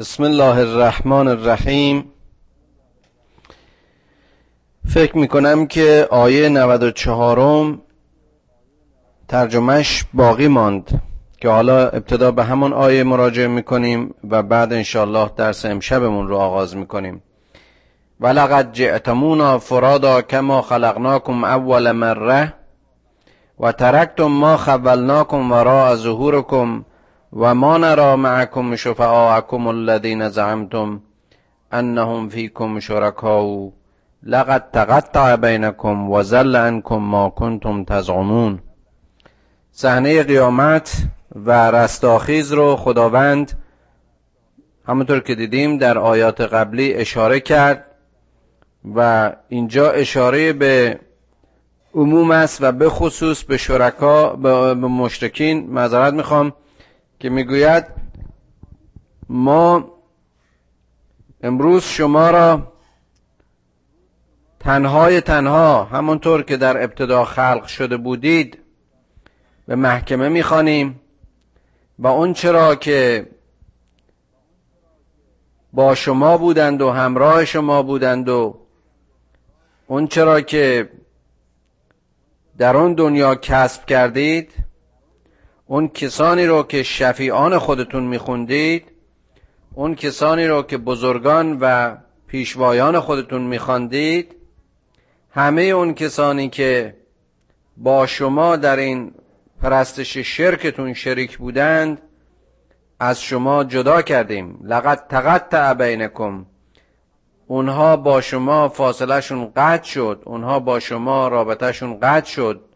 بسم الله الرحمن الرحیم. فکر می‌کنم که آیه 94 ترجمهش باقی ماند که حالا ابتدا به همون آیه مراجعه می‌کنیم و بعد انشاءالله درس امشبمون رو آغاز می‌کنیم. ولقد جئتمونا فرادا کما خلقناکم اول مره و ترکتم ما خولناکم وراء ظهورکم و ما نرى معكم شفعاءكم الذين زعمتم انهم فيكم شركاء لقد تقطع بينكم و زل عنكم ما كنتم تزعمون. صحنه قیامت و رستاخیز رو خداوند همونطور که دیدیم در آیات قبلی اشاره کرد و اینجا اشاره به عموم است و به خصوص به شرکا به مشرکین معذرت می‌خوام. که می‌گوید ما امروز شما را تنهای تنها همونطور که در ابتدا خلق شده بودید به محکمه می‌خوانیم و اون چرا که با شما بودند و همراه شما بودند و اون چرا که در اون دنیا کسب کردید اون کسانی رو که شفیعان خودتون میخوندید اون کسانی رو که بزرگان و پیشوایان خودتون میخواندید همه اون کسانی که با شما در این پرستش شرکتون شریک بودند از شما جدا کردیم. لقد تقطع بینکم. اونها با شما فاصلهشون قطع شد. اونها با شما رابطهشون قطع شد.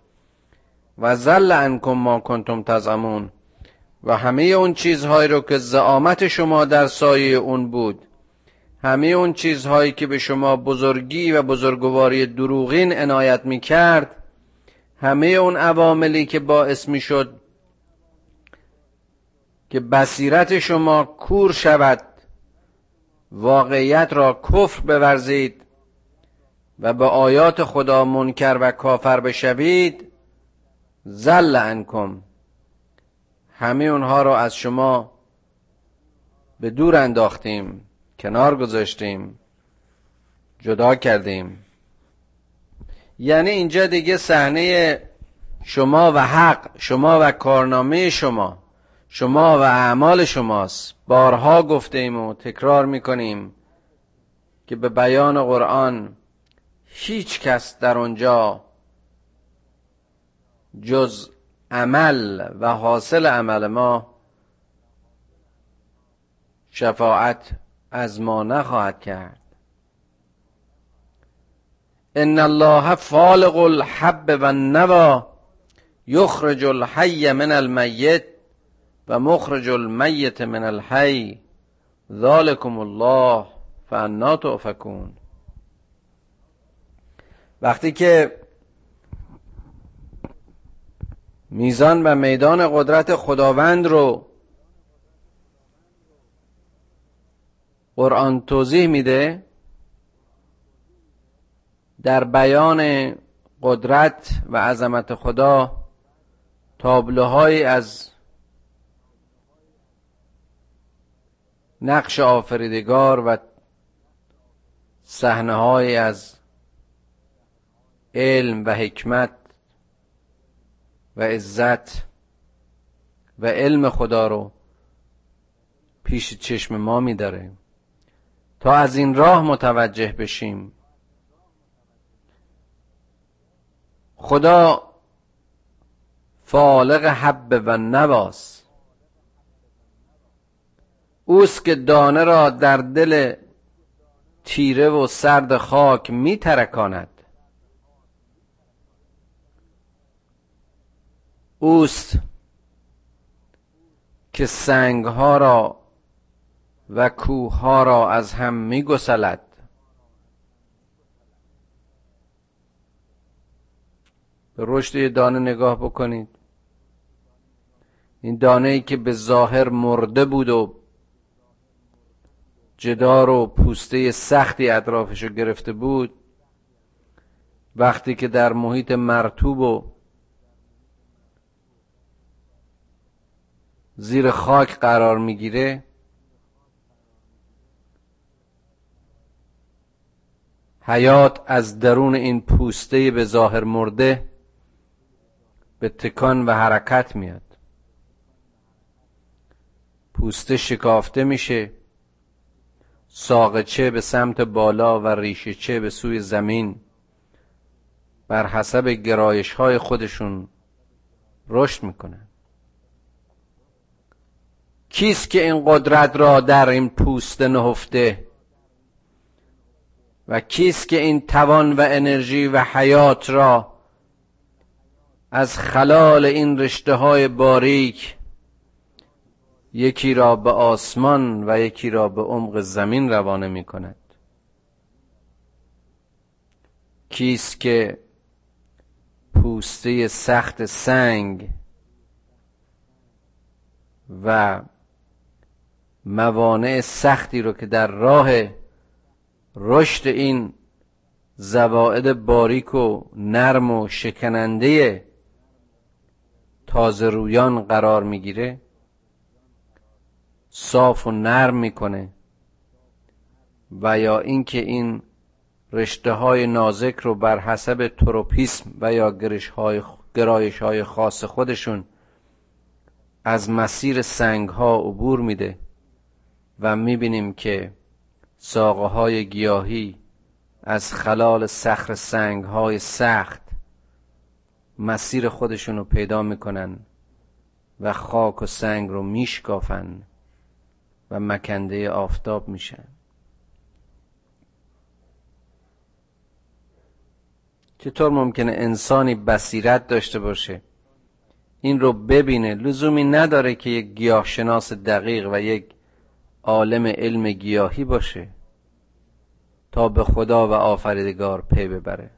و زل انکم ما کنتم تزمون و همه اون چیزهایی رو که زعامت شما در سایه اون بود همه اون چیزهایی که به شما بزرگی و بزرگواری دروغین عنایت می کرد همه اون عواملی که باعث می شد که بصیرت شما کور شود واقعیت را کفر بورزید و به آیات خدا منکر و کافر بشوید زل انکم. همه اونها را از شما به دور انداختیم کنار گذاشتیم جدا کردیم. یعنی اینجا دیگه صحنه شما و حق شما و کارنامه شما شما و اعمال شماست. بارها گفته ایم و تکرار می‌کنیم که به بیان قرآن هیچ کس در اونجا جز عمل و حاصل عمل ما شفاعت از ما نخواهد کرد. ان الله فالق الحب و النوا یخرج الحی من المیت و مخرج المیت من الحی ذالکم الله فانا تؤفکون. وقتی که میزان و میدان قدرت خداوند رو قرآن توضیح میده در بیان قدرت و عظمت خدا تابلوهایی از نقش آفریدگار و صحنه از علم و حکمت و عزت و علم خدا رو پیش چشم ما میداره. تا از این راه متوجه بشیم. خدا فالق حب و نواس. اوست که دانه را در دل تیره و سرد خاک میترکاند. اوست که سنگ ها را و کوه ها را از هم می گسلد به رشد دانه نگاه بکنید. این دانه ای که به ظاهر مرده بود و جدار و پوسته سختی اطرافش رو گرفته بود وقتی که در محیط مرتوب و زیر خاک قرار می‌گیره. حیات از درون این پوسته به ظاهر مرده به تکان و حرکت میاد. پوسته شکافته میشه. ساقچه به سمت بالا و ریشه چه به سوی زمین. بر حسب گرایش های خودشون رشد می‌کنه. کیست که این قدرت را در این پوسته نهفته؟ و کیست که این توان و انرژی و حیات را از خلال این رشته های باریک یکی را به آسمان و یکی را به عمق زمین روانه می کند کیست که پوسته سخت سنگ و موانع سختی رو که در راه رشد این زواعد باریک و نرم و شکننده تازه رویان قرار می‌گیره صاف و نرم می‌کنه و یا اینکه این رشته های نازک رو بر حسب تروپیسم و یا گرایش های خاص خودشون از مسیر سنگ ها عبور میده. و می‌بینیم که ساقه های گیاهی از خلال سخر سنگ های سخت مسیر خودشون رو پیدا می‌کنن و خاک و سنگ رو میشکافن و مکنده آفتاب میشن. چطور ممکنه انسانی بصیرت داشته باشه؟ این رو ببینه. لزومی نداره که یک گیاهشناس دقیق و یک عالم علم گیاهی باشه تا به خدا و آفریدگار پی ببره.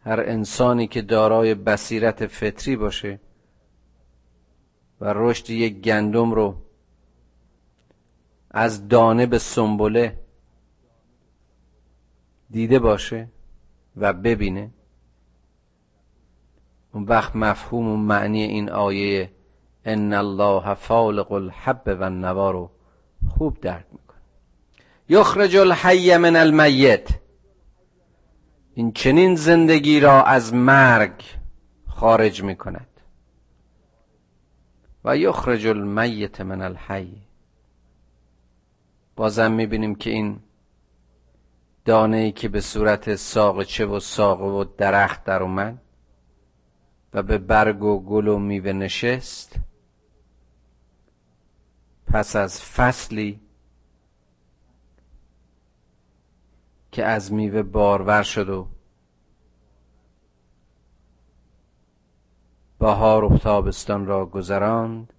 هر انسانی که دارای بصیرت فطری باشه و رشد یک گندم رو از دانه به سنبله دیده باشه و ببینه اون وقت مفهوم و معنی این آیه ان الله فالق الحب و النوا رو خوب درک می‌کنه. یخرج الحی من المیت. این چنین زندگی را از مرگ خارج می‌کند. و یخرج المیت من الحی. بازم می‌بینیم که این دانه ای که به صورت ساقچه و ساقه و درخت در اومد و به برگ و گل و میوه نشست پس از فصلی که از میوه بارور شد و بهار و تابستان را گذراند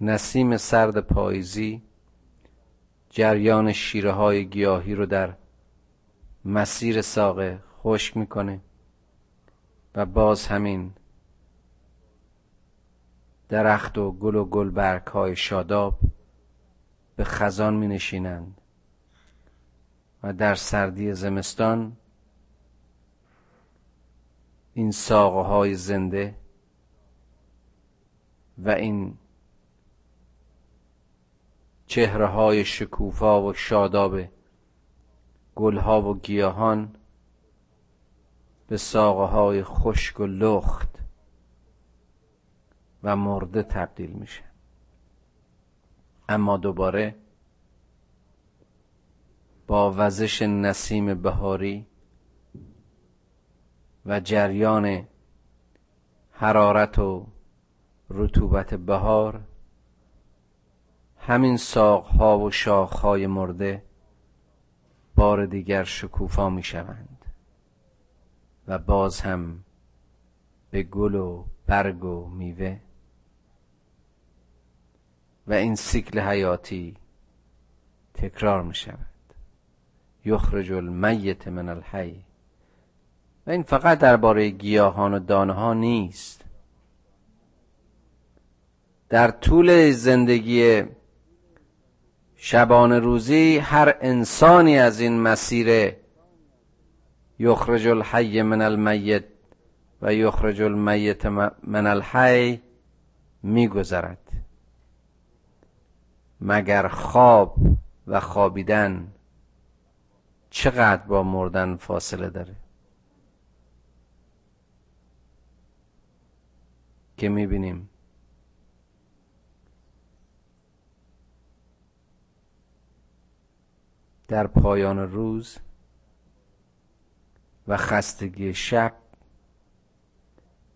نسیم سرد پاییزی جریان شیره های گیاهی رو در مسیر ساقه خشک می‌کنه و باز همین درخت و گل و گل برگ های شاداب به خزان می نشینند و در سردی زمستان این ساقه های زنده و این چهره های شکوفا و شاداب گلها و گیاهان به ساقه های خشک و لخت و مرده تبدیل میشه. اما دوباره با وزش نسیم بهاری و جریان حرارت و رطوبت بهار همین ساقها و شاخهای مرده بار دیگر شکوفا می شوند و باز هم به گل و برگ و میوه و این سیکل حیاتی تکرار می شود یخرج المیت من الحی. و این فقط درباره گیاهان و دانه ها نیست. در طول زندگی شبان روزی هر انسانی از این مسیر یخرج الحی من المیت و یخرج المیت من الحی میگذرد. مگر خواب و خوابیدن چقدر با مردن فاصله داره؟ که می‌بینیم. در پایان روز و خستگی شب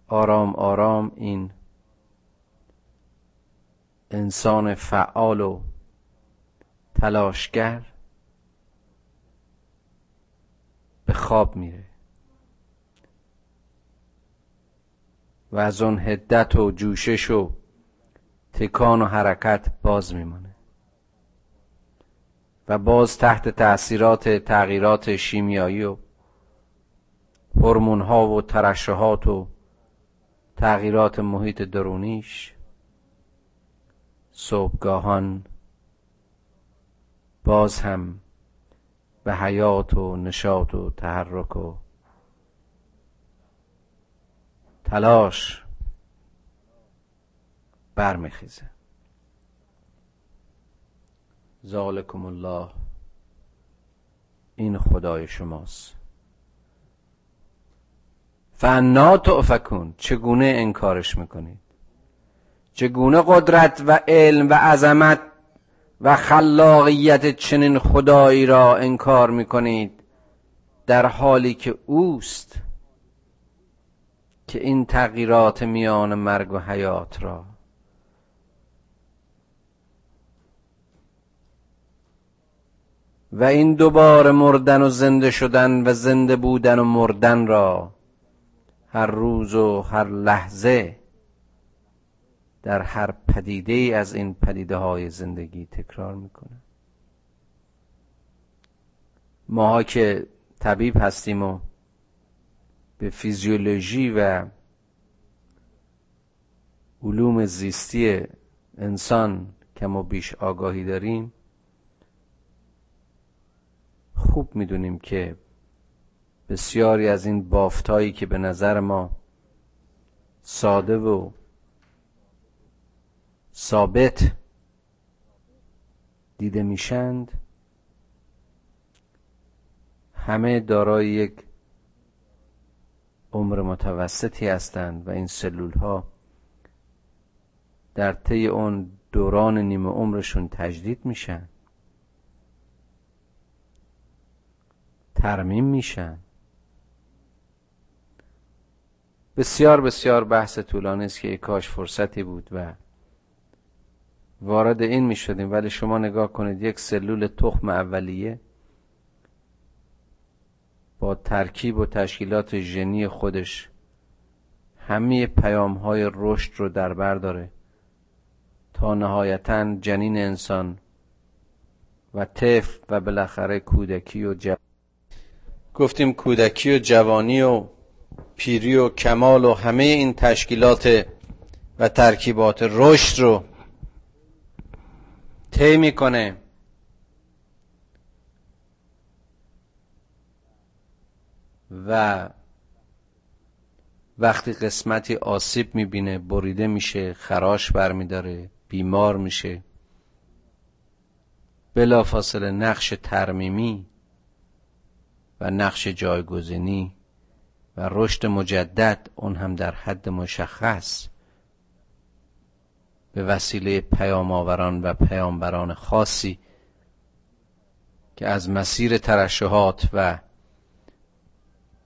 آرام آرام این انسان فعال و تلاشگر به خواب میره و از اون هدت و جوشش و تکان و حرکت باز میمانه و باز تحت تاثیرات تغییرات شیمیایی و هورمون ها و ترشحات و تغییرات محیط درونیش صبحگاهان باز هم به حیات و نشاط و تحرک و تلاش برمیخیزه. ذالکم الله. این خدای شماست. فنا تعفکون چگونه انکارش می‌کنید؟ چگونه قدرت و علم و عظمت و خلاقیت چنین خدایی را انکار می‌کنید در حالی که اوست که این تغییرات میان مرگ و حیات را. و این دوباره مردن و زنده شدن و زنده بودن و مردن را هر روز و هر لحظه در هر پدیده از این پدیده های زندگی تکرار می‌کنه. ماها که طبیب هستیم و به فیزیولوژی و علوم زیستی انسان کم و بیش آگاهی داریم خوب می‌دونیم که بسیاری از این بافتایی که به نظر ما ساده و ثابت دیده میشند. همه دارای یک عمر متوسطی هستند و این سلول ها در طی اون دوران نیمه عمرشون تجدید میشن. ترمیم میشن. بسیار بسیار بحث طولانی است که کاش فرصتی بود و وارد این می شدیم ولی شما نگاه کنید یک سلول تخم اولیه با ترکیب و تشکیلات ژنی خودش همه پیام های رشد رو در بر داره. تا نهایتا جنین انسان و طفل و بالاخره کودکی و جوانی گفتیم کودکی و جوانی و پیری و کمال و همه این تشکیلات و ترکیبات رشد رو طی می‌کنه. و وقتی قسمتی آسیب می‌بینه بریده میشه خراش برمیداره بیمار میشه. بلافاصله نقش ترمیمی و نقش جایگزینی و رشد مجدد اون هم در حد مشخص. به وسیله پیام آوران و پیامبران خاصی که از مسیر ترشحات و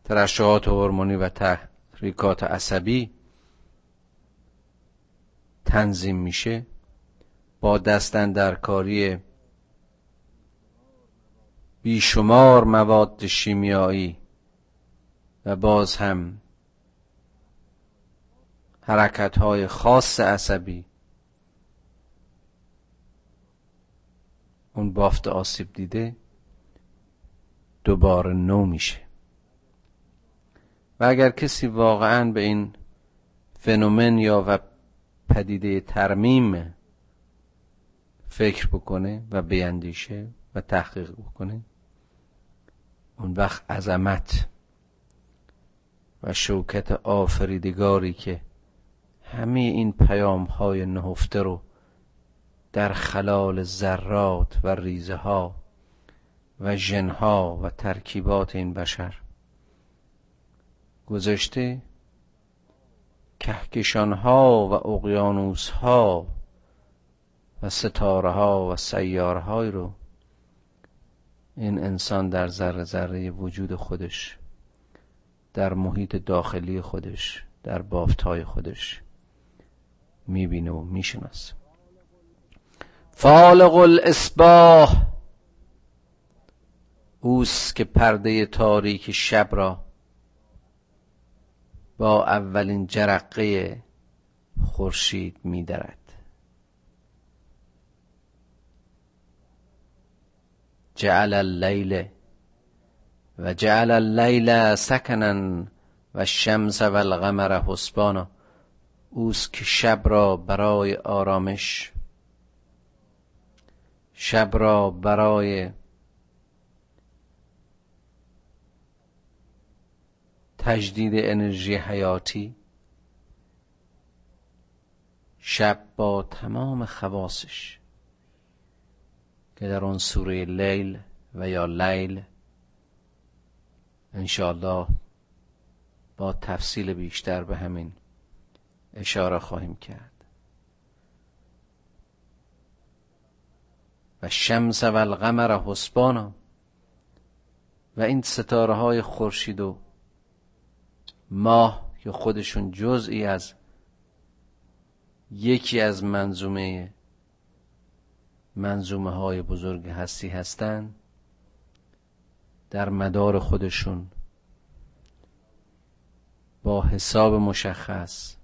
ترشحات هورمونی و تحریکات عصبی تنظیم میشه با دستن در کاری بیشمار مواد شیمیایی و باز هم حرکت های خاص عصبی اون بافت آسیب دیده دوباره نو میشه. و اگر کسی واقعا به این فنومن یا و پدیده ترمیم فکر بکنه و بیندیشه و تحقیق بکنه اون وقت عظمت و شوکت آفریدگاری که همه این پیام های نهفته رو در خلال ذرات و ریزه ها و ژنها و ترکیبات این بشر. گذاشته کهکشانها و اقیانوسها و ستاره ها و سیاره رو این انسان در ذره ذره وجود خودش در محیط داخلی خودش در بافتهای خودش می‌بینه و می‌شناسه. فالق الاسباح اوست که پرده تاریک شب را با اولین جرقه خورشید میدرد. جعل اللیل و جعل اللیل سکنا و الشمس و القمر حسبانا. اوست که شب را برای آرامش شب را برای تجدید انرژی حیاتی شب با تمام خواصش که در آن سوره لیل و یا لیل انشاءالله با تفصیل بیشتر به همین اشاره خواهیم کرد. و شمس و القمر حسبانا. و این ستاره های خورشید و ماه که خودشون جزئی از یکی از منظومه منظومه های بزرگ هستی هستند در مدار خودشون با حساب مشخص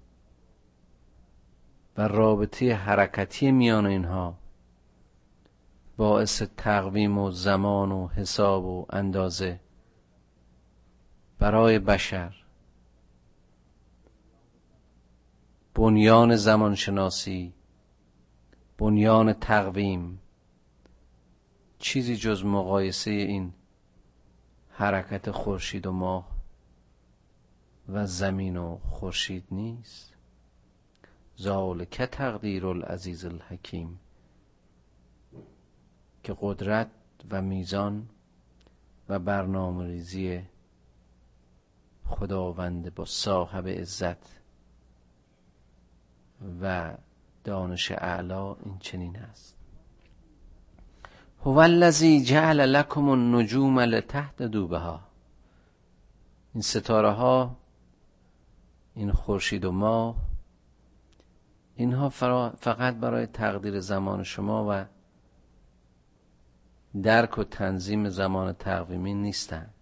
و رابطه حرکتی میان اینها باعث تقویم و زمان و حساب و اندازه برای بشر. بنیان زمانشناسی بنیان تقویم چیزی جز مقایسه این حرکت خورشید و ماه و زمین و خورشید نیست. ذالک تقدیر العزیز الحکیم. که قدرت و میزان و برنامه ریزی خداوند با صاحب عزت و دانش اعلا این چنین است. هو الذی جعل لکم النجوم لتهتدوا بها. این ستاره ها این خورشید و ماه اینها فقط برای تقدیر زمان شما و درک و تنظیم زمان تقویمی نیستند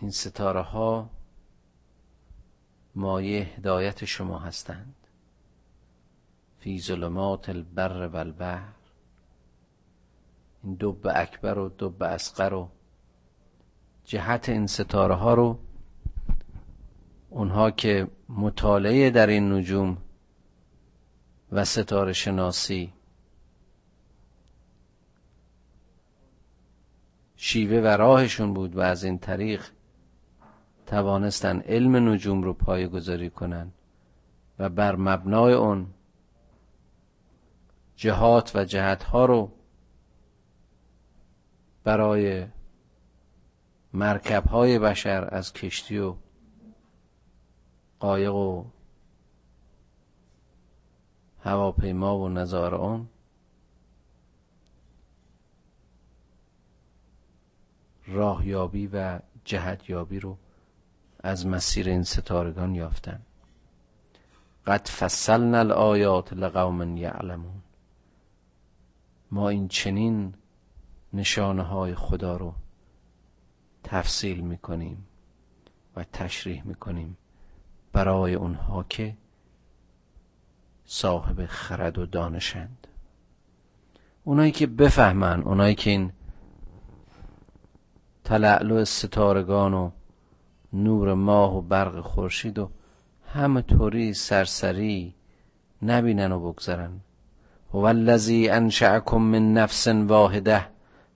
این ستاره ها مایه هدایت شما هستند. فی ظلمات البر و البحر این دب اکبر و دب اسقر و جهت این ستاره ها رو اونها که مطالعه در این نجوم و ستاره شناسی شیوه و راهشون بود و از این طریق توانستن علم نجوم رو پایه گذاری کنن و بر مبنای اون جهات و جهت ها رو برای مرکب های بشر از کشتی و قایق و هواپیما و نظار آن راهیابی و جهتیابی رو از مسیر این ستارگان یافتن. قد فصلنا الآیات لقوم یعلمون. ما این چنین نشانه های خدا رو تفصیل می‌کنیم و تشریح می‌کنیم برای اونها که صاحب خرد و دانشند. اونایی که بفهمن اونایی که این تلعلو ستارگان و نور ماه و برق خورشید و همه طوری سرسری نبینن و بگذرن. هو الذی انشأکم من نفس واحده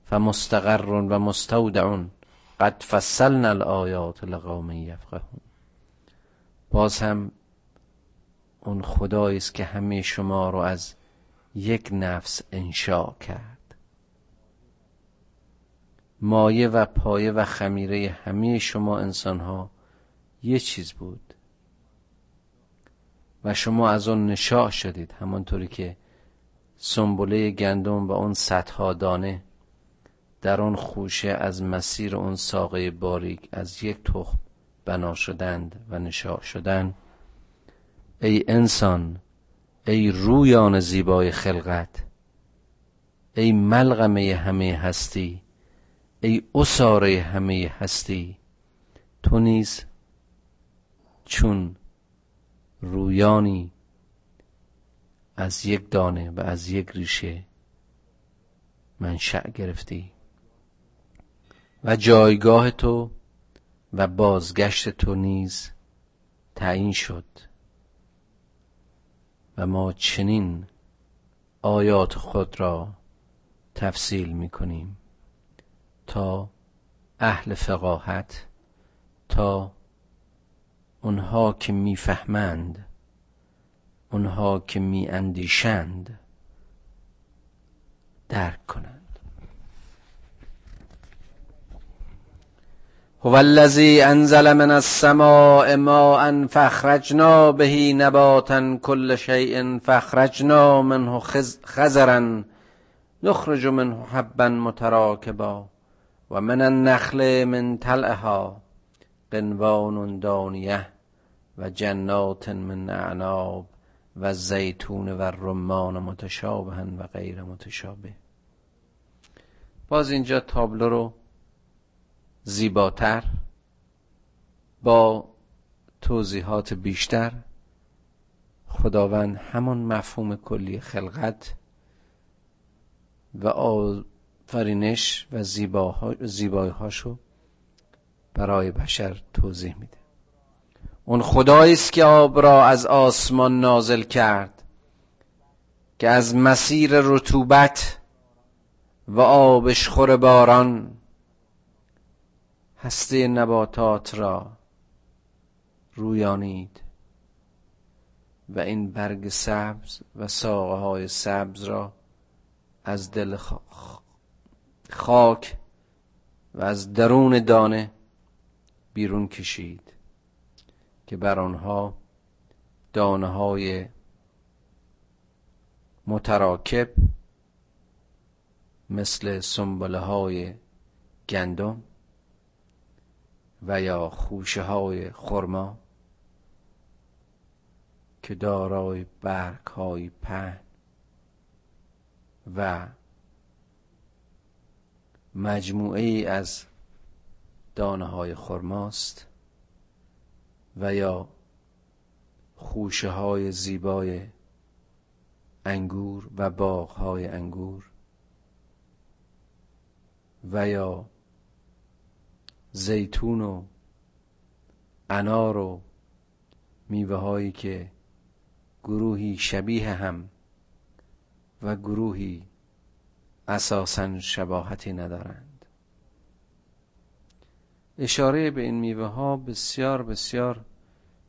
فمستقر و مستودع قد فصلنا الآیات لقوم یفقهون. باز هم اون خدایی است که همه شما رو از یک نفس انشا کرد. مایه و پایه و خمیره همه شما انسان ها یه چیز بود. و شما از اون نشاع شدید همانطوری که سنبله گندم و اون صدها دانه در آن خوشه از مسیر اون ساقه باریک از یک تخم بنا شدند و نشاع شدند. ای انسان ای رویان زیبای خلقت ای ملغمه همه هستی ای اساره همه هستی تو نیز چون رویانی از یک دانه و از یک ریشه منشأ گرفتی. و جایگاه تو و بازگشت تو نیز تعیین شد. و ما چنین آیات خود را تفصیل می کنیم تا اهل فقاهت تا اونها که می‌فهمند اونها که میاندیشند درک کنند. هو الذی انزل من السماء ماء فاخرجنا به نباتا كل شیء فاخرجنا منه خزرا نخرج منه حبا متراکبا. و من النخل من طلعها قنوان دانیه و جنات من اعناب و زیتون و رمان متشابها و غیر متشابه. باز اینجا تابلو رو زیباتر با توضیحات بیشتر خداوند همان مفهوم کلی خلقت و آفرینش و زیبایی هاشو برای بشر توضیح میده. اون خدایی است که آب را از آسمان نازل کرد که از مسیر رطوبت و آبشخور باران هسته نباتات را رویانید و این برگ سبز و ساقه های سبز را از دل خاک و از درون دانه بیرون کشید که بر آنها دانه های متراکب مثل سنبله های گندم و یا خوشه های خرما که دارای برگ های پهن و مجموعه ای از دانه های خرماست و یا خوشه های زیبای انگور و باغ های انگور و یا زیتون و انار و میوه هایی که گروهی شبیه هم و گروهی اساسا شباهتی ندارند. اشاره به این میوه ها بسیار بسیار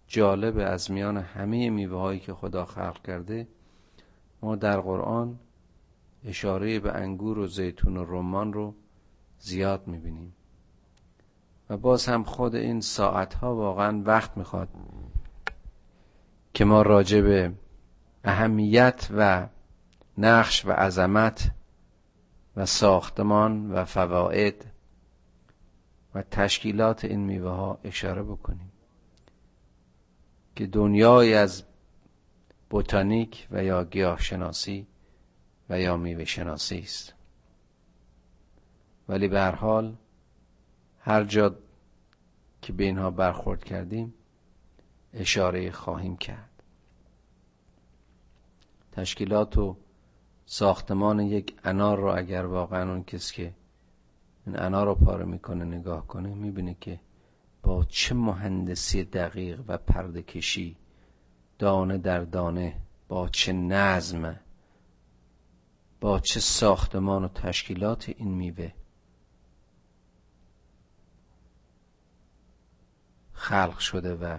جالب از میان همه میوه هایی که خدا خلق کرده. ما در قرآن اشاره به انگور و زیتون و رمان رو زیاد می‌بینیم. و باز هم خود این ساعت ها واقعا وقت می‌خواد که ما راجع به اهمیت و نقش و عظمت و ساختمان و فواید و تشکیلات این میوه ها اشاره بکنیم که دنیای از بوتانیک و یا گیاه شناسی و یا میوه شناسی است. ولی به هر حال هر جا که به اینها برخورد کردیم اشاره خواهیم کرد. تشکیلات و ساختمان یک انار رو اگر واقعا اون کسی که این انار رو پاره می‌کنه نگاه کنه می‌بینه که با چه مهندسی دقیق و پرده کشی دانه در دانه با چه نظم با چه ساختمان و تشکیلات این میوه. خلق شده و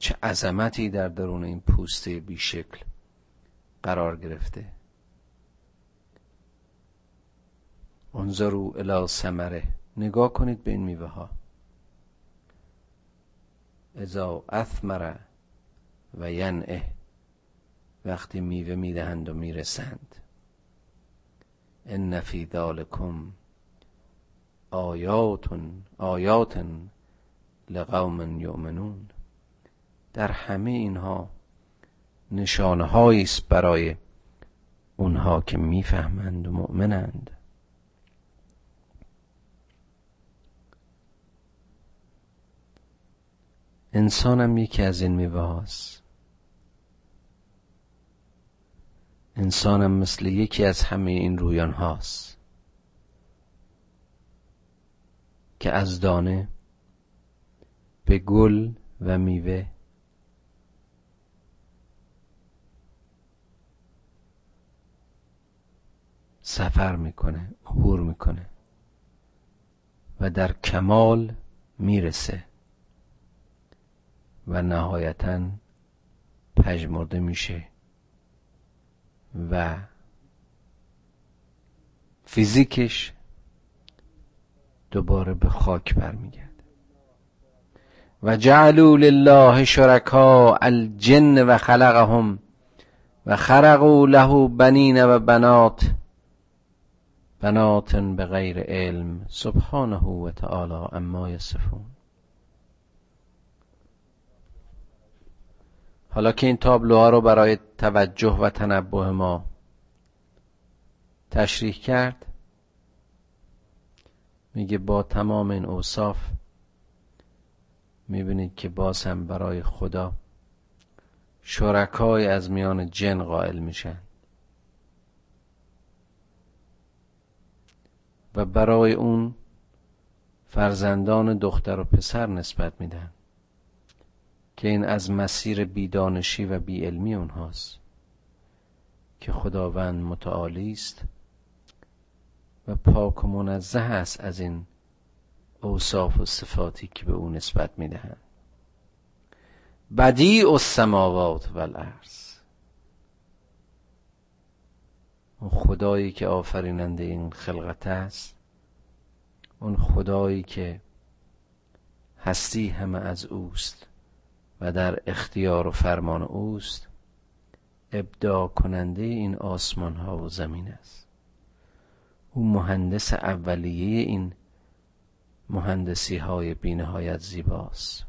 چه عظمتی در درون این پوسته بیشکل قرار گرفته. انظروا الى ثمره. نگاه کنید به این میوه ها اذا اثمر و ینعه. وقتی میوه می‌دهند و می‌رسند. ان فی ذالکم آیات آیات لقوم یؤمنون. در همه اینها نشانه است برای اونها که می‌فهمند و مؤمنند. انسانم یکی از این میوه هاست. انسانم مثل یکی از همه این رویان هاست که از دانه به گل و میوه سفر می‌کنه عبور می‌کنه و در کمال می‌رسه و نهایتا پژمرده میشه و فیزیکش دوباره به خاک برمیگرده. و جعلوا لله شرکا الجن و خلقهم و خرقوا له بنین و بنات بنات به غیر علم سبحانه و تعالی اما یصفون. حالا که این تابلوها رو برای توجه و تنبه ما تشریح کرد میگه با تمام این اوصاف می‌بینید که باز هم برای خدا شرکای از میان جن قائل میشن. و برای اون فرزندان دختر و پسر نسبت میدن که این از مسیر بیدانشی و بیعلمی اونهاست که خداوند متعالی است و پاک و منزه است از این اوصاف و صفاتی که به او نسبت می‌دهند. بدیع السماوات و الارض اون خدایی که آفریننده این خلقت است اون خدایی که هستی همه از اوست و در اختیار و فرمان اوست ابداع کننده این آسمان ها و زمین است. او مهندس اولیه این مهندسی های بینهایت زیباست.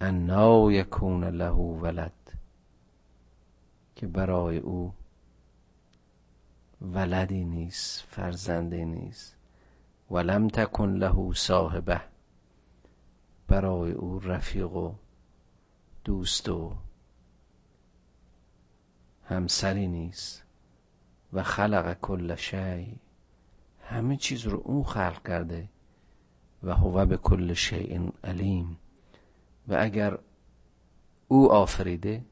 انا یکون له ولد که برای او ولدی نیست فرزندی نیست. ولم تکن له صاحبه. برای او رفیق و دوست و همسری نیست. و خلق کل شی. همه چیز رو اون خلق کرده و هو به کل شیء علیم. و اگر او آفریده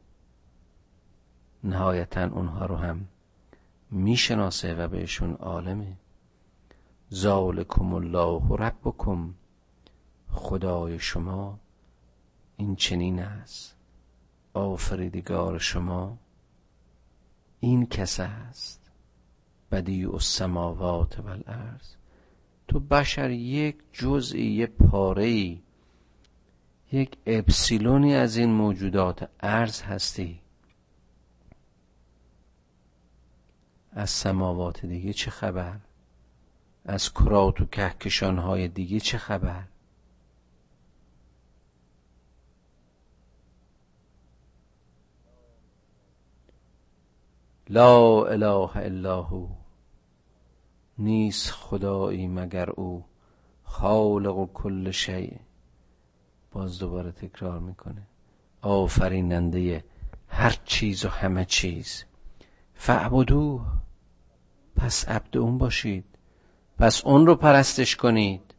نهایتا اونها رو هم می‌شناسه و بهشون عالمه. ذالکم الله ربکم. خدای شما این چنین است. آفریدگار شما این کس است. بدیع السماوات و الارض تو بشر یک جزئی یه پاره یک اپسیلونی از این موجودات ارز هستی. از سماوات دیگه چه خبر؟ از کرات و کهکشان های دیگه چه خبر؟ لا اله الا هو نیست خدایی مگر او خالق و کل شیء. باز دوباره تکرار می‌کنه. آفریننده هر چیز و همه چیز. فعبدو پس عبد اون باشید. پس اون رو پرستش کنید.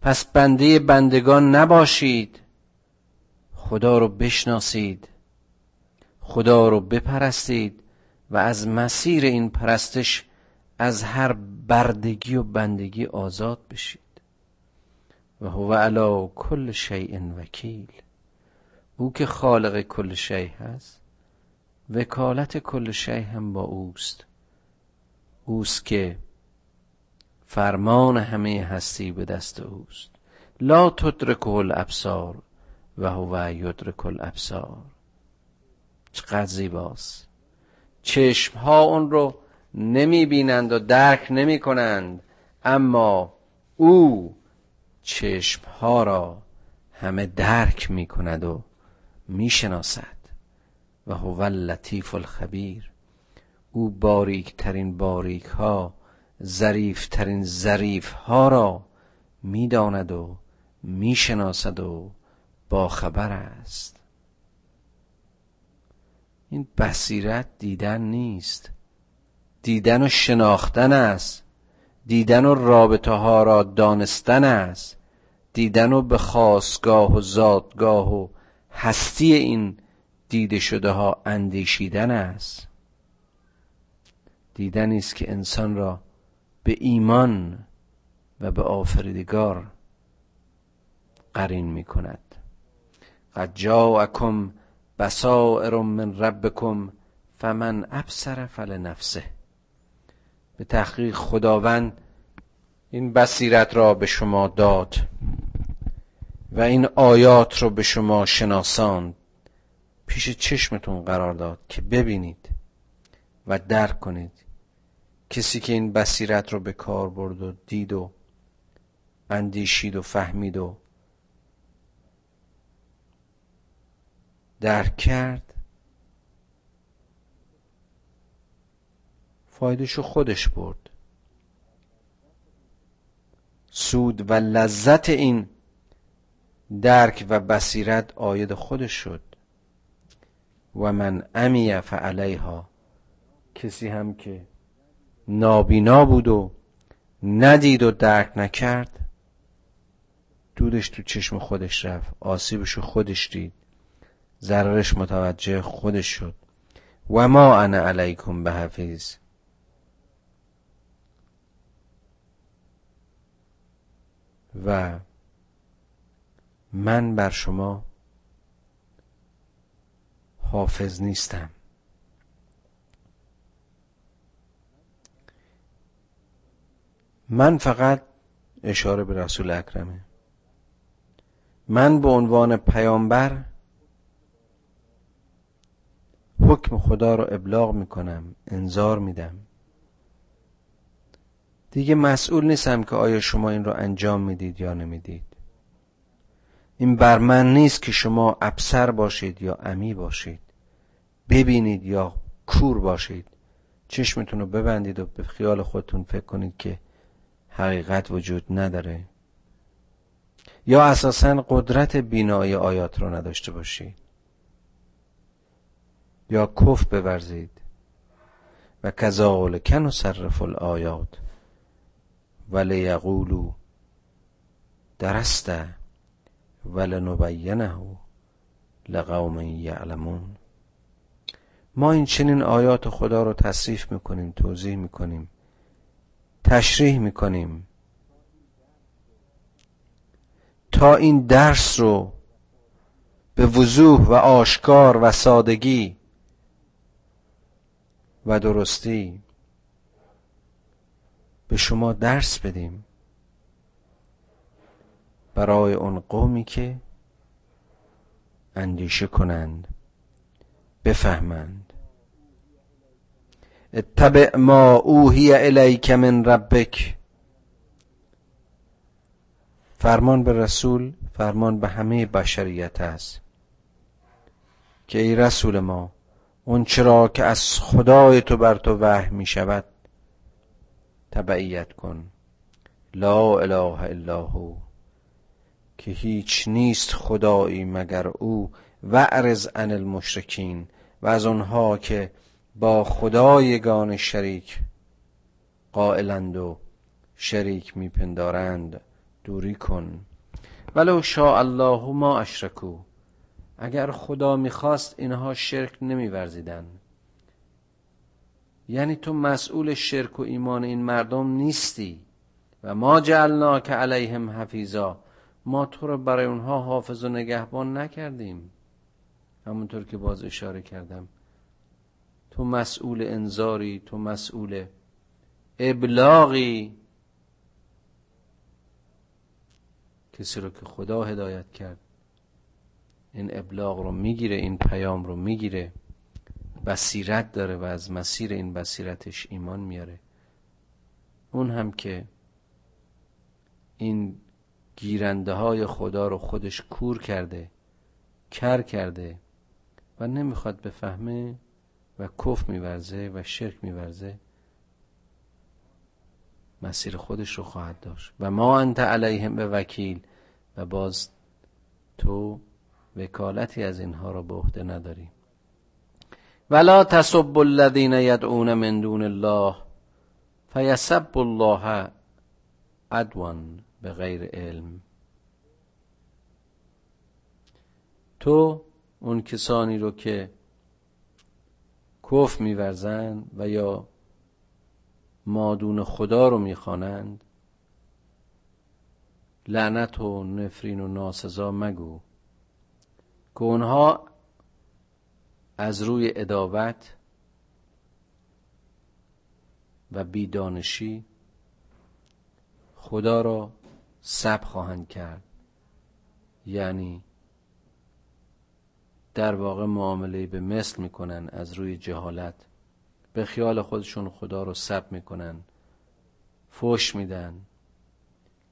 پس بنده بندگان نباشید. خدا رو بشناسید. خدا رو بپرستید و از مسیر این پرستش از هر بردگی و بندگی آزاد بشید. و هو علا کل شیء وکیل. او که خالق کل شیء هست وکالت کل شیء هم با اوست. اوست که فرمان همه هستی به دست اوست. لا تدرک الابصار و هو یدرک الابصار. چقدر زیباست. چشم ها اون رو نمی بینند و درک نمی کنند اما او چشم ها را همه درک می کند و می شناسد و هو اللطیف الخبیر. او باریک ترین باریک ها ظریف ترین ظریف ها را می‌داند و می‌شناسد و با خبر است. این بصیرت دیدن نیست. دیدن و شناختن است. دیدن و رابطه ها را دانستن است. دیدن و به خواستگاه و زادگاه و هستی این دیده شده ها اندیشیدن است. دیدن است که انسان را به ایمان و به آفریدگار قرین می کند قد جاءکم بصائر من ربکم فمن ابصر فلنفسه. به تحقیق خداوند این بصیرت را به شما داد و این آیات رو به شما شناساند. پیش چشمتون قرار داد که ببینید و درک کنید. کسی که این بصیرت رو به کار برد و دید و اندیشید و فهمید و درک کرد فایدهشو خودش برد. سود و لذت این درک و بصیرت آید خودش شد. و من امی فعلیها. کسی هم که نابینا بود و ندید و درک نکرد دودش تو چشم خودش رفت آسیبش خودش دید ضررش متوجه خودش شد. و ما انا علیکم به حفیظ و من بر شما حافظ نیستم. من فقط اشاره به رسول اکرمه. من به عنوان پیامبر حکم خدا رو ابلاغ می‌کنم انذار میدم. دیگه مسئول نیستم که آیا شما این رو انجام می‌دید یا نمی‌دید. این بر من نیست که شما ابسر باشید یا امی باشید. ببینید یا کور باشید. چشمتون رو ببندید و به خیال خودتون فکر کنید که حقیقت وجود نداره. یا اساسا قدرت بینایی آیات رو نداشته باشید. یا کف بورزید. و کذالک نصرف الآیات. ولیقولو درست ولنبینه لقوم یعلمون. ما این چنین آیات خدا رو تصریف می‌کنیم توضیح می‌کنیم. تشریح می‌کنیم. تا این درس رو به وضوح و آشکار و سادگی و درستی به شما درس بدیم. برای اون قومی که اندیشه کنند بفهمند. اتبع ما اوهی الیک من ربک. فرمان به رسول فرمان به همه بشریت است. که ای رسول ما اون چرا که از خدای تو بر تو وحی می شود تبعیت کن. لا اله الا هو که هیچ نیست خدایی مگر او. و عرض عن المشرکین و از آنها که با خدایگان شریک قائلند و شریک میپندارند. دوری کن. ولو شاء الله ما اشرکو. اگر خدا می‌خواست اینها شرک نمیورزیدن. یعنی تو مسئول شرک و ایمان این مردم نیستی. و ما جعلنا که علیهم حفیظا. ما تو رو برای اونها حافظ و نگهبان نکردیم. همونطور که باز اشاره کردم. تو مسئول انذاری تو مسئول ابلاغی. کسی رو که خدا هدایت کرد این ابلاغ رو می‌گیره این پیام رو می‌گیره. بصیرت داره و از مسیر این بصیرتش ایمان میاره. اون هم که این گیرنده های خدا رو خودش کور کرده کر کرده و نمی‌خواد بفهمه و کف میورزه و شرک میورزه مسیر خودش رو خواهد داشت. و ما انت علیهم به وکیل و باز تو وکالتی از اینها رو به عهده نداری. ولا تسب الذین یدعون من دون الله فیسب الله عدوان به غیر علم. تو اون کسانی رو که کف میورزن و یا مادون خدا رو می‌خوانند لعنت و نفرین و ناسزا مگو. که اونها از روی ادابت و بیدانشی خدا را سب خواهند کرد. یعنی در واقع معامله به مثل می‌کنن از روی جهالت. به خیال خودشون خدا رو سب می‌کنن. فوش میدن.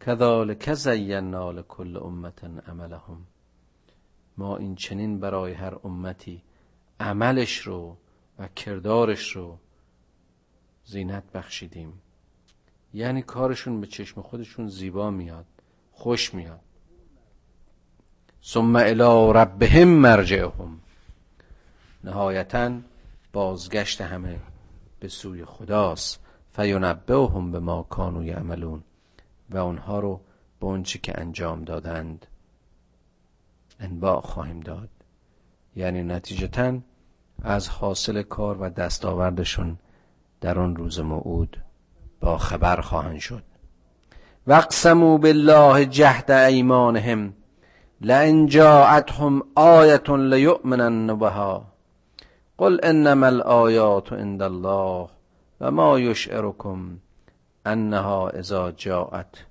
کذالک زینا لکل امت عملهم. ما این چنین برای هر امتی عملش رو و کردارش رو زینت بخشیدیم. یعنی کارشون به چشم خودشون زیبا میاد خوش میاد. ثم الى ربهم مرجعهم. نهایتا بازگشت همه به سوی خداست. فینبئهم به ما کانو یعملون. و اونها رو به اونچه که انجام دادند انباع خواهیم داد. یعنی نتیجتا از حاصل کار و دستاوردشون در آن روز موعود با خبر خواهند شد. وقسموا بالله جهد ایمانهم. لئن جاءتهم آیه لیؤمنن بها قل انما الآیات عند الله و ما یشعرکم انها اذا جاءت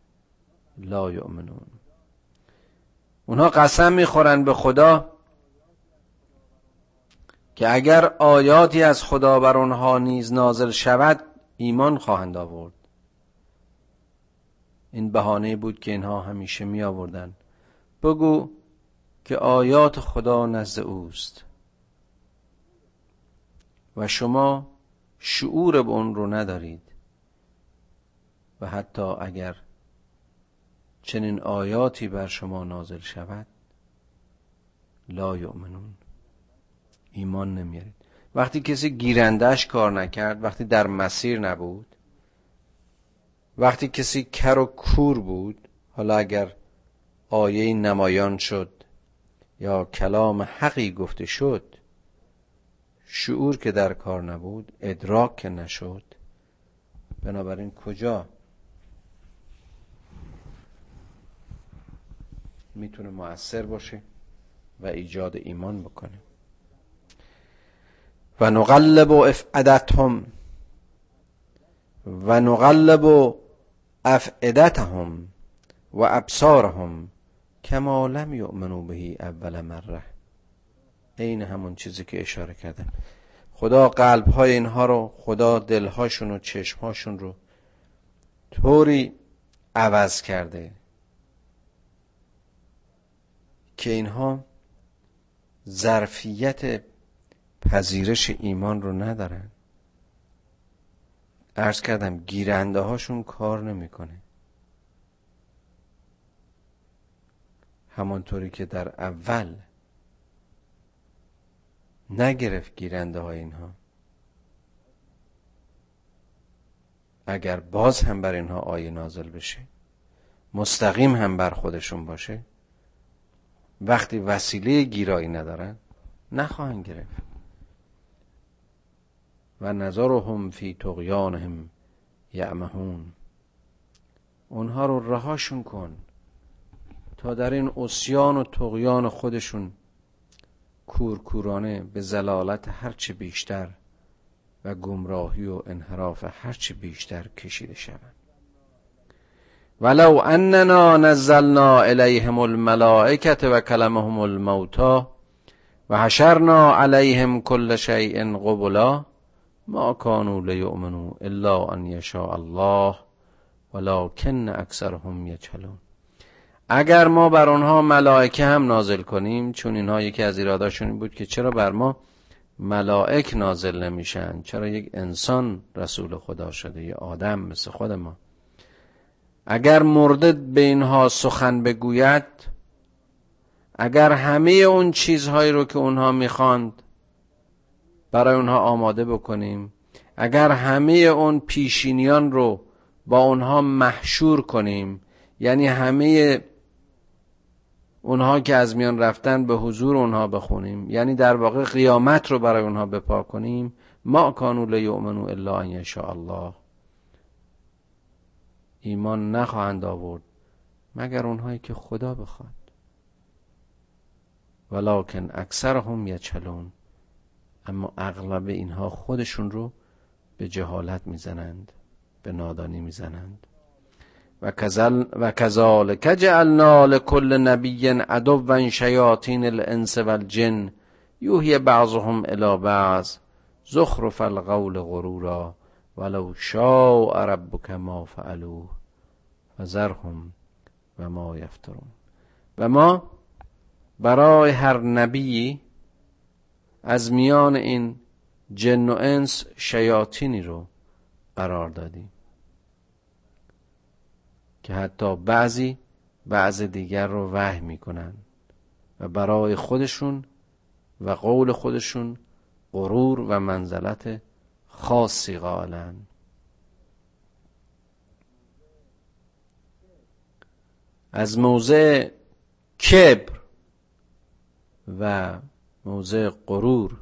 لا یؤمنون. اونها قسم می‌خورن به خدا که اگر آیاتی از خدا بر آنها نیز نازل شود ایمان خواهند آورد. این بهانه بود که اینها همیشه می آوردن بگو که آیات خدا نزد اوست. و شما شعور به اون رو ندارید. و حتی اگر چنین آیاتی بر شما نازل شود لا یؤمنون. ایمان نمیارید. وقتی کسی گیرندش کار نکرد وقتی در مسیر نبود وقتی کسی کر و کور بود حالا اگر آیه نمایان شد. یا کلام حقی گفته شد. شعور که در کار نبود ادراک که نشد. بنابراین کجا می‌تونه مؤثر باشه و ایجاد ایمان بکنه؟ و نقلب افعدتهم. و نقلب افعدتهم و ابصارهم. کما لم یؤمنوا بهی اول مره. عین همون چیزی که اشاره کردم خدا قلب های اینها رو خدا دلهاشون و چشمهاشون رو طوری عوض کرده که اینها ظرفیت پذیرش ایمان رو ندارن. ارز کردم گیرنده هاشون کار نمی‌کنه. همانطوری که در اول نگرفت گیرنده های اینها اگر باز هم بر اینها آیه نازل بشه مستقیم هم بر خودشون باشه وقتی وسیله گیرایی ندارن نخواهند گرفت. و نظرهم فی تقیانهم یعمهون. اونها رو رهاشون کن. تا در این اسیان و تقیان خودشون کورکورانه به زلالت هرچه بیشتر و گمراهی و انحراف هرچه بیشتر کشیده شوند. ولو اننا نزلنا الیهم الملائکه و کلمهم الموتا و حشرنا علیهم کل شیء قبلا ما کانوا لیؤمنوا الا ان یشاء الله ولکن اکثرهم یجهلون. اگر ما بر آنها ملائکه هم نازل کنیم چون اینها یکی از ایراداشون بود که چرا بر ما ملائک نازل نمیشن؟ چرا یک انسان رسول خدا شده یه آدم مثل خود ما؟ اگر مرده به اینها سخن بگوید اگر همه اون چیزهایی رو که اونها می‌خواند برای اونها آماده بکنیم اگر همه اون پیشینیان رو با اونها محشور کنیم یعنی همه اونها که از میان رفتن به حضور اونها بخونیم یعنی در واقع قیامت رو برای اونها بپا کنیم. ما کانو لیؤمنو الا ان یشاء الله. ایمان نخواهند آورد مگر اونهایی که خدا بخواد. ولکن اکثرهم یچلون. اما اغلب اینها خودشون رو به جهالت می‌زنند به نادانی می‌زنند. و کذالک جعلنا لكل نبی عدوا شیاطین الانس والجن یوهی بعضهم الى بعض زخرف القول غرورا ولو شاء ربک ما فعلوه و زرهم و ما یفترون. و ما برای هر نبی از میان این جن و انس شیاطینی رو قرار دادیم. که حتی بعضی بعض دیگر رو وحی می‌کنن و برای خودشون و قول خودشون غرور و منزلت خاصی قائلن. از موضع کبر و موضع غرور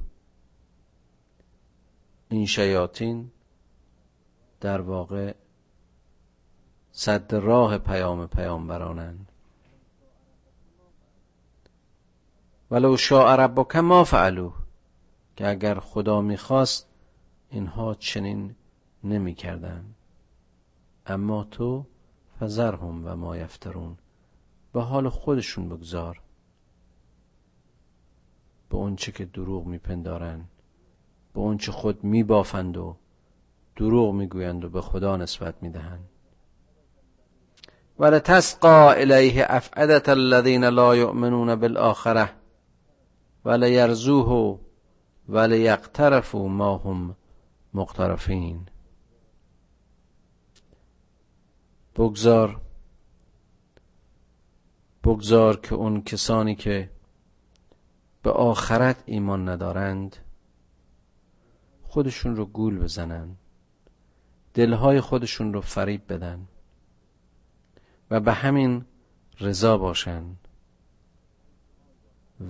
این شیاطین در واقع صد راه پیام پیامبرانند. ولو شاء ربک ما فعلو که اگر خدا می‌خواست اینها چنین نمی‌کردن اما تو فزرهم و ما یفترون به حال خودشون بگذار. به اونچه که دروغ میپندارن به اونچه خود میبافند و دروغ می‌گویند و به خدا نسبت می‌دهند. ولتسقى الیه افعدت الذین لا یؤمنون بالآخره وليرزوه وليقترفوا ما هم مقترفین بگذار بگذار که اون کسانی که به آخرت ایمان ندارند خودشون رو گول بزنن دلهای خودشون رو فریب بدن. و به همین رضا باشن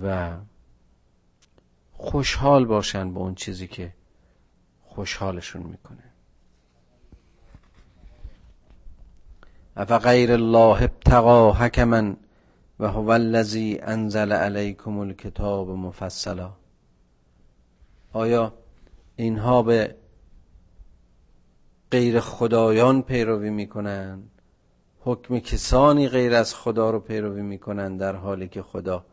و خوشحال باشن با اون چیزی که خوشحالشون می‌کنه. افغیر الله ابتغا حکما و هو الذی انزل علیکم الکتاب مفصلا. آیا اینها به غیر خدایان پیروی می‌کنن حکم کسانی غیر از خدا رو پیروی می‌کنن در حالی که خدا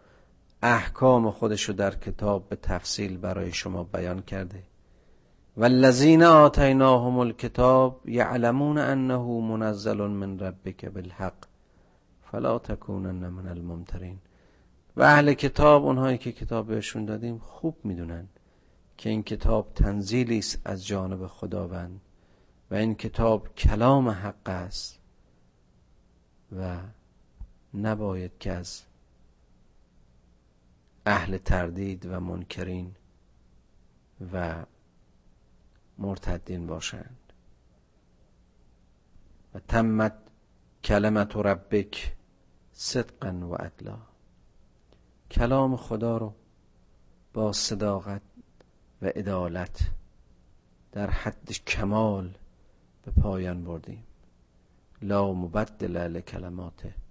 احکام خودش رو در کتاب به تفصیل برای شما بیان کرده. والذین آتیناهم الکتاب یعلمون انه منزل من ربک بالحق فلا تکونن من الممترین. و اهل کتاب اونهایی که کتاب بهشون دادیم خوب می‌دونن که این کتاب تنزیلی است از جانب خداوند و این کتاب کلام حق است. و نباید که از اهل تردید و منکرین و مرتدین باشند. و تمت کلمت ربک صدقا و عدلا کلام خدا رو با صداقت و عدالت در حد کمال به پایان بردیم. لا مبدل لکلماته.